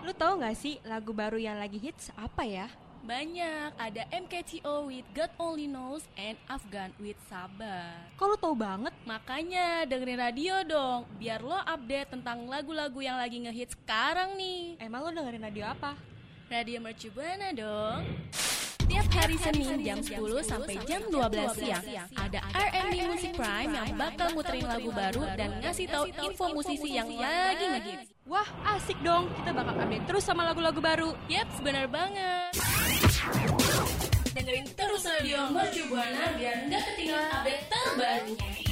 Lu tahu nggak sih lagu baru yang lagi hits apa ya? Banyak, ada MKTO with God Only Knows and Afghan with Sabar. Kok lu tahu banget? Makanya dengerin radio dong, biar lo update tentang lagu-lagu yang lagi ngehits sekarang nih. Emang lu dengerin radio apa? Radio Mercu Buana dong. Hari Senin jam 10 sampai jam 12 siang ada R&B Music Prime yang bakal muterin lagu baru dan ngasih tahu info musisi yang lagi ngehits. Wah, asik dong. Kita bakal update terus sama lagu-lagu baru. Yap, benar banget. Dengerin terus radio Mercu Buana biar nggak ketinggalan update terbarunya.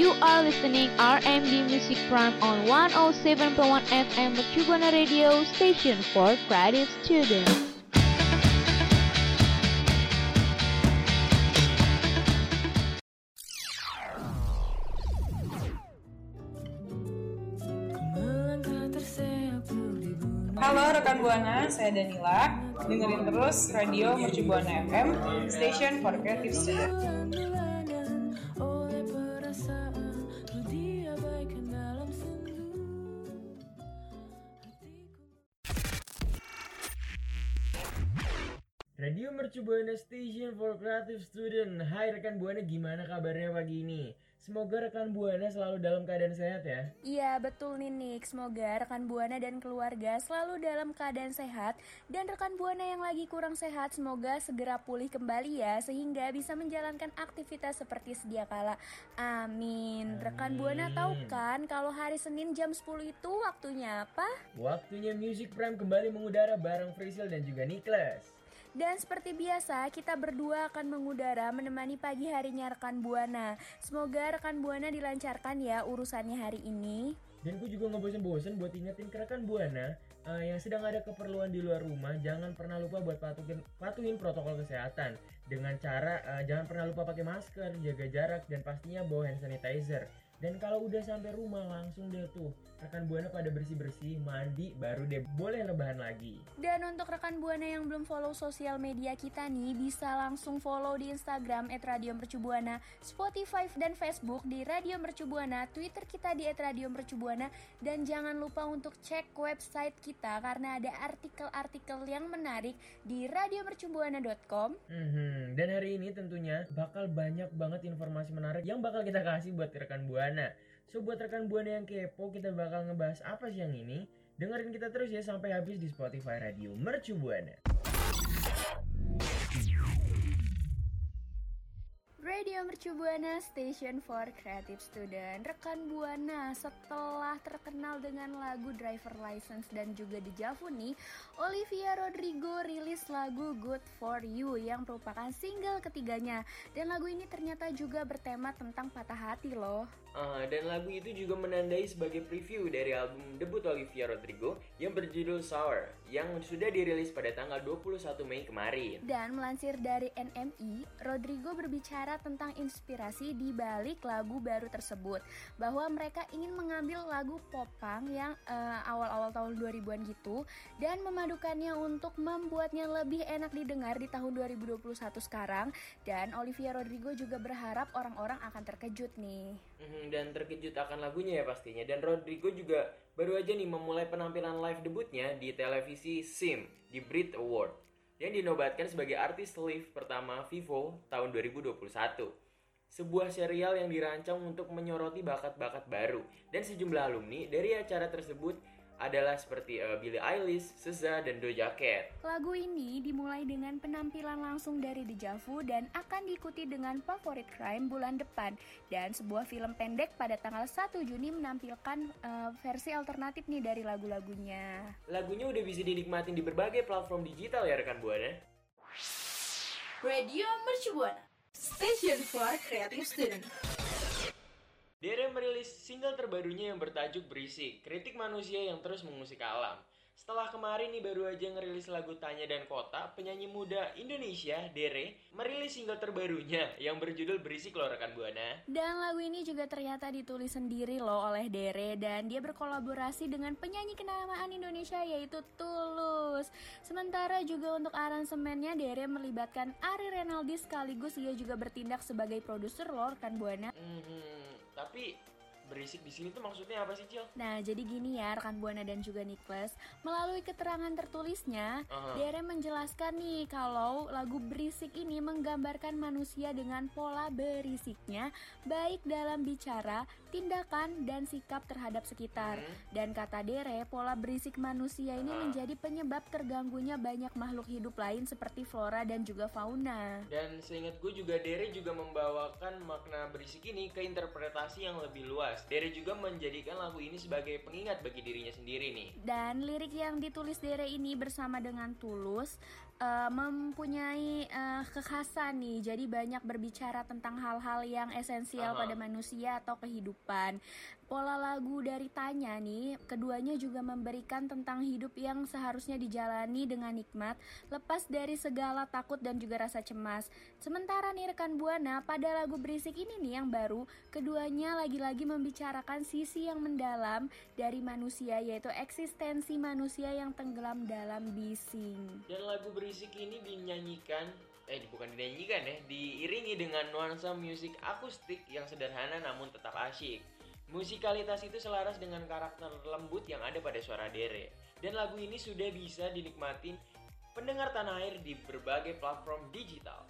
You are listening RMD Music Prime on 107.1 FM Mercubuana Radio Station for Creative Students. Halo rekan Buana, saya Danila. Dengerin terus radio Mercu Buana FM, station for creative student. Radio Mercu Buana Station for Creative Student. Hai rekan Buana, gimana kabarnya pagi ini? Semoga rekan Buana selalu dalam keadaan sehat ya. Iya betul nih Nick, semoga rekan Buana dan keluarga selalu dalam keadaan sehat dan rekan Buana yang lagi kurang sehat semoga segera pulih kembali ya sehingga bisa menjalankan aktivitas seperti sedia kala. Amin. Rekan Buana tahu kan kalau hari Senin jam 10 itu waktunya apa? Waktunya Music Prime kembali mengudara bareng Frisil dan juga Niklas. Dan seperti biasa, kita berdua akan mengudara menemani pagi harinya rekan Buana. Semoga rekan Buana dilancarkan ya urusannya hari ini. Dan gue juga nggak bosen-bosen buat ingetin ke rekan Buana uh, yang sedang ada keperluan di luar rumah, jangan pernah lupa buat patuhin, patuhin protokol kesehatan dengan cara uh, jangan pernah lupa pakai masker, jaga jarak, dan pastinya bawa hand sanitizer. Dan kalau udah sampai rumah langsung deh tuh rekan buana pada bersih-bersih, mandi, baru deh boleh lebahan lagi. Dan untuk rekan buana yang belum follow sosial media kita nih, bisa langsung follow di Instagram @radiomercubuana, Spotify dan Facebook di Radio Mercubuana, Twitter kita di @radiomercubuana dan jangan lupa untuk cek website kita karena ada artikel-artikel yang menarik di radiomercubuana.com. Hmm, dan hari ini tentunya bakal banyak banget informasi menarik yang bakal kita kasih buat rekan buana. So buat rekan buana yang kepo, kita bakal ngebahas apa sih yang ini? Dengerin kita terus ya sampai habis di Spotify Radio Mercu Buana. Radio Mercu Buana Station for Creative Student Rekan Buana setelah terkenal dengan lagu Driver License dan juga Dejavu nih Olivia Rodrigo rilis lagu Good For You yang merupakan single ketiganya Dan lagu ini ternyata juga bertema tentang patah hati loh Uh, dan lagu itu juga menandai sebagai preview dari album debut Olivia Rodrigo yang berjudul Sour yang sudah dirilis pada tanggal 21 Mei kemarin. Dan melansir dari NME, Rodrigo berbicara tentang inspirasi di balik lagu baru tersebut bahwa mereka ingin mengambil lagu popang yang uh, awal-awal tahun 2000-an gitu dan memadukannya untuk membuatnya lebih enak didengar di tahun 2021 sekarang dan Olivia Rodrigo juga berharap orang-orang akan terkejut nih. Dan terkejut akan lagunya ya pastinya. Dan Rodrigo juga baru aja nih memulai penampilan live debutnya di televisi SIM di Brit Award yang dinobatkan sebagai artis live pertama Vivo tahun 2021. Sebuah serial yang dirancang untuk menyoroti bakat-bakat baru dan sejumlah alumni dari acara tersebut adalah seperti uh, Billie Eilish, SZA, dan Doja Cat. Lagu ini dimulai dengan penampilan langsung dari Dejavu dan akan diikuti dengan Favorite Crime bulan depan dan sebuah film pendek pada tanggal 1 Juni menampilkan uh, versi alternatif nih dari lagu-lagunya. Lagunya udah bisa dinikmatin di berbagai platform digital ya rekan Buana. Radio Mercu Buana, Station for Creative Student. Dere merilis single terbarunya yang bertajuk Berisik, kritik manusia yang terus mengusik alam. Setelah kemarin nih baru aja ngerilis lagu Tanya dan Kota, penyanyi muda Indonesia, Dere, merilis single terbarunya yang berjudul Berisik loh rekan Buana. Dan lagu ini juga ternyata ditulis sendiri loh oleh Dere dan dia berkolaborasi dengan penyanyi kenamaan Indonesia yaitu Tulus. Sementara juga untuk aransemennya Dere melibatkan Ari Renaldi sekaligus ia juga bertindak sebagai produser loh rekan Buana. Hmm, tapi berisik di sini tuh maksudnya apa sih, Cil? Nah, jadi gini ya rekan Buana dan juga Niklas, melalui keterangan tertulisnya, Aha. Dere menjelaskan nih kalau lagu berisik ini menggambarkan manusia dengan pola berisiknya baik dalam bicara, tindakan dan sikap terhadap sekitar. Hmm. Dan kata Dere, pola berisik manusia ini Aha. menjadi penyebab terganggunya banyak makhluk hidup lain seperti flora dan juga fauna. Dan seingat gue juga Dere juga membawakan makna berisik ini ke interpretasi yang lebih luas. Dere juga menjadikan lagu ini sebagai pengingat bagi dirinya sendiri nih. Dan lirik yang ditulis Dere ini bersama dengan Tulus eh, mempunyai eh, kekhasan nih. Jadi banyak berbicara tentang hal-hal yang esensial Aha. pada manusia atau kehidupan. Pola lagu dari Tanya nih, keduanya juga memberikan tentang hidup yang seharusnya dijalani dengan nikmat, lepas dari segala takut dan juga rasa cemas. Sementara nih rekan Buana, pada lagu berisik ini nih yang baru, keduanya lagi-lagi membicarakan sisi yang mendalam dari manusia yaitu eksistensi manusia yang tenggelam dalam bising. Dan lagu berisik ini dinyanyikan eh bukan dinyanyikan ya, diiringi dengan nuansa musik akustik yang sederhana namun tetap asyik. Musikalitas itu selaras dengan karakter lembut yang ada pada suara Dere. Dan lagu ini sudah bisa dinikmatin pendengar tanah air di berbagai platform digital.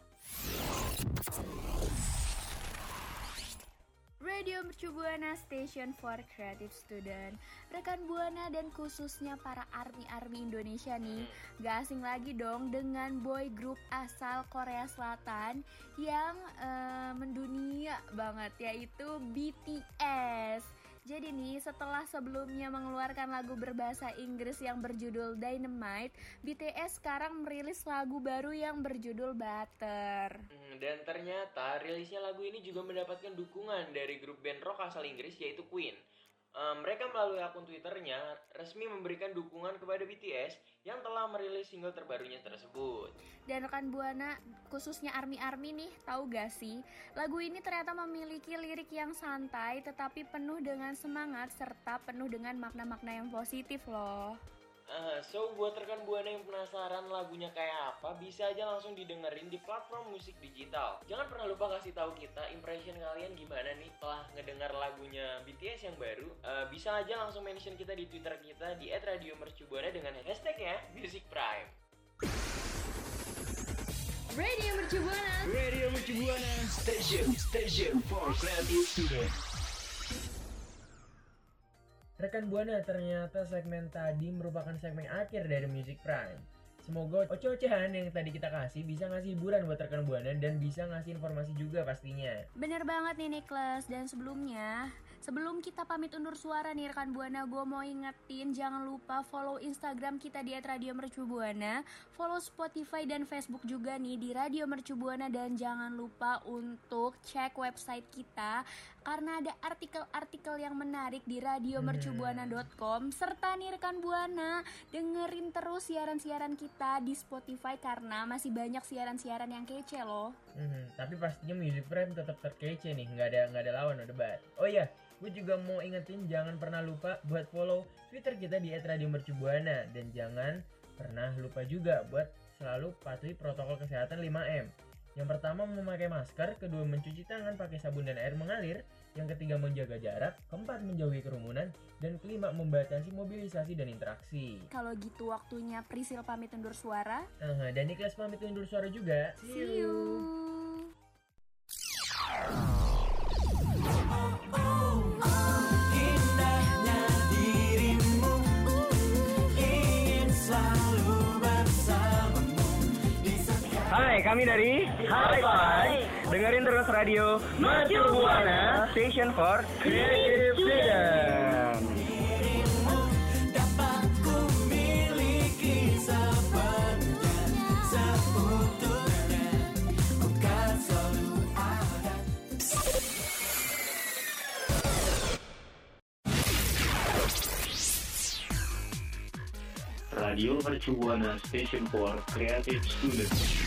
Radio Mercu Buana Station for Creative Student. Rekan Buana dan khususnya para army-army Indonesia nih Gak asing lagi dong dengan boy group asal Korea Selatan Yang eh, mendunia banget yaitu BTS jadi nih setelah sebelumnya mengeluarkan lagu berbahasa Inggris yang berjudul Dynamite BTS sekarang merilis lagu baru yang berjudul Butter Hmm, Dan ternyata rilisnya lagu ini juga mendapatkan dukungan dari grup band rock asal Inggris yaitu Queen. Eh, mereka melalui akun Twitternya resmi memberikan dukungan kepada BTS yang telah merilis single terbarunya tersebut. Dan rekan Buana, khususnya Army-Army nih, tahu gak sih? Lagu ini ternyata memiliki lirik yang santai tetapi penuh dengan semangat serta penuh dengan makna-makna yang positif loh. Eh, so buat rekan buana yang penasaran lagunya kayak apa, bisa aja langsung didengerin di platform musik digital. Jangan pernah lupa kasih tahu kita impression kalian gimana nih setelah ngedengar lagunya BTS yang baru. Eh, bisa aja langsung mention kita di Twitter kita di @radiomercubuana dengan hashtagnya Music Prime. Radio Mercu Buana. Radio Mercu Buana Station Station for Creative Student Rekan Buana, ternyata segmen tadi merupakan segmen akhir dari Music Prime. Semoga oceh-ocehan yang tadi kita kasih bisa ngasih hiburan buat rekan Buana dan bisa ngasih informasi juga pastinya. Bener banget nih Niklas Dan sebelumnya Sebelum kita pamit undur suara nih rekan Buana Gue mau ingetin jangan lupa follow Instagram kita di @radio Mercu Buana Follow Spotify dan Facebook juga nih di Radio Mercu Buana Dan jangan lupa untuk cek website kita Karena ada artikel-artikel yang menarik di radiomercubuana.com Serta nih rekan Buana dengerin terus siaran-siaran kita di Spotify Karena masih banyak siaran-siaran yang kece loh Hmm, tapi pastinya Music Prime tetap terkece nih, nggak ada nggak ada lawan, no debat. Oh iya, gue juga mau ingetin jangan pernah lupa buat follow Twitter kita di @radiomercubuana dan jangan pernah lupa juga buat selalu patuhi protokol kesehatan 5M. Yang pertama memakai masker, kedua mencuci tangan pakai sabun dan air mengalir, yang ketiga menjaga jarak, keempat menjauhi kerumunan, dan kelima membatasi mobilisasi dan interaksi. Kalau gitu waktunya Prisil pamit undur suara. Nah, dan Niklas pamit undur suara juga. See you. Indahnya Hai, kami dari Hai. Dengerin terus radio Mercu Buana Station for Creative ada Radio Mercu Buana Station for Creative Students.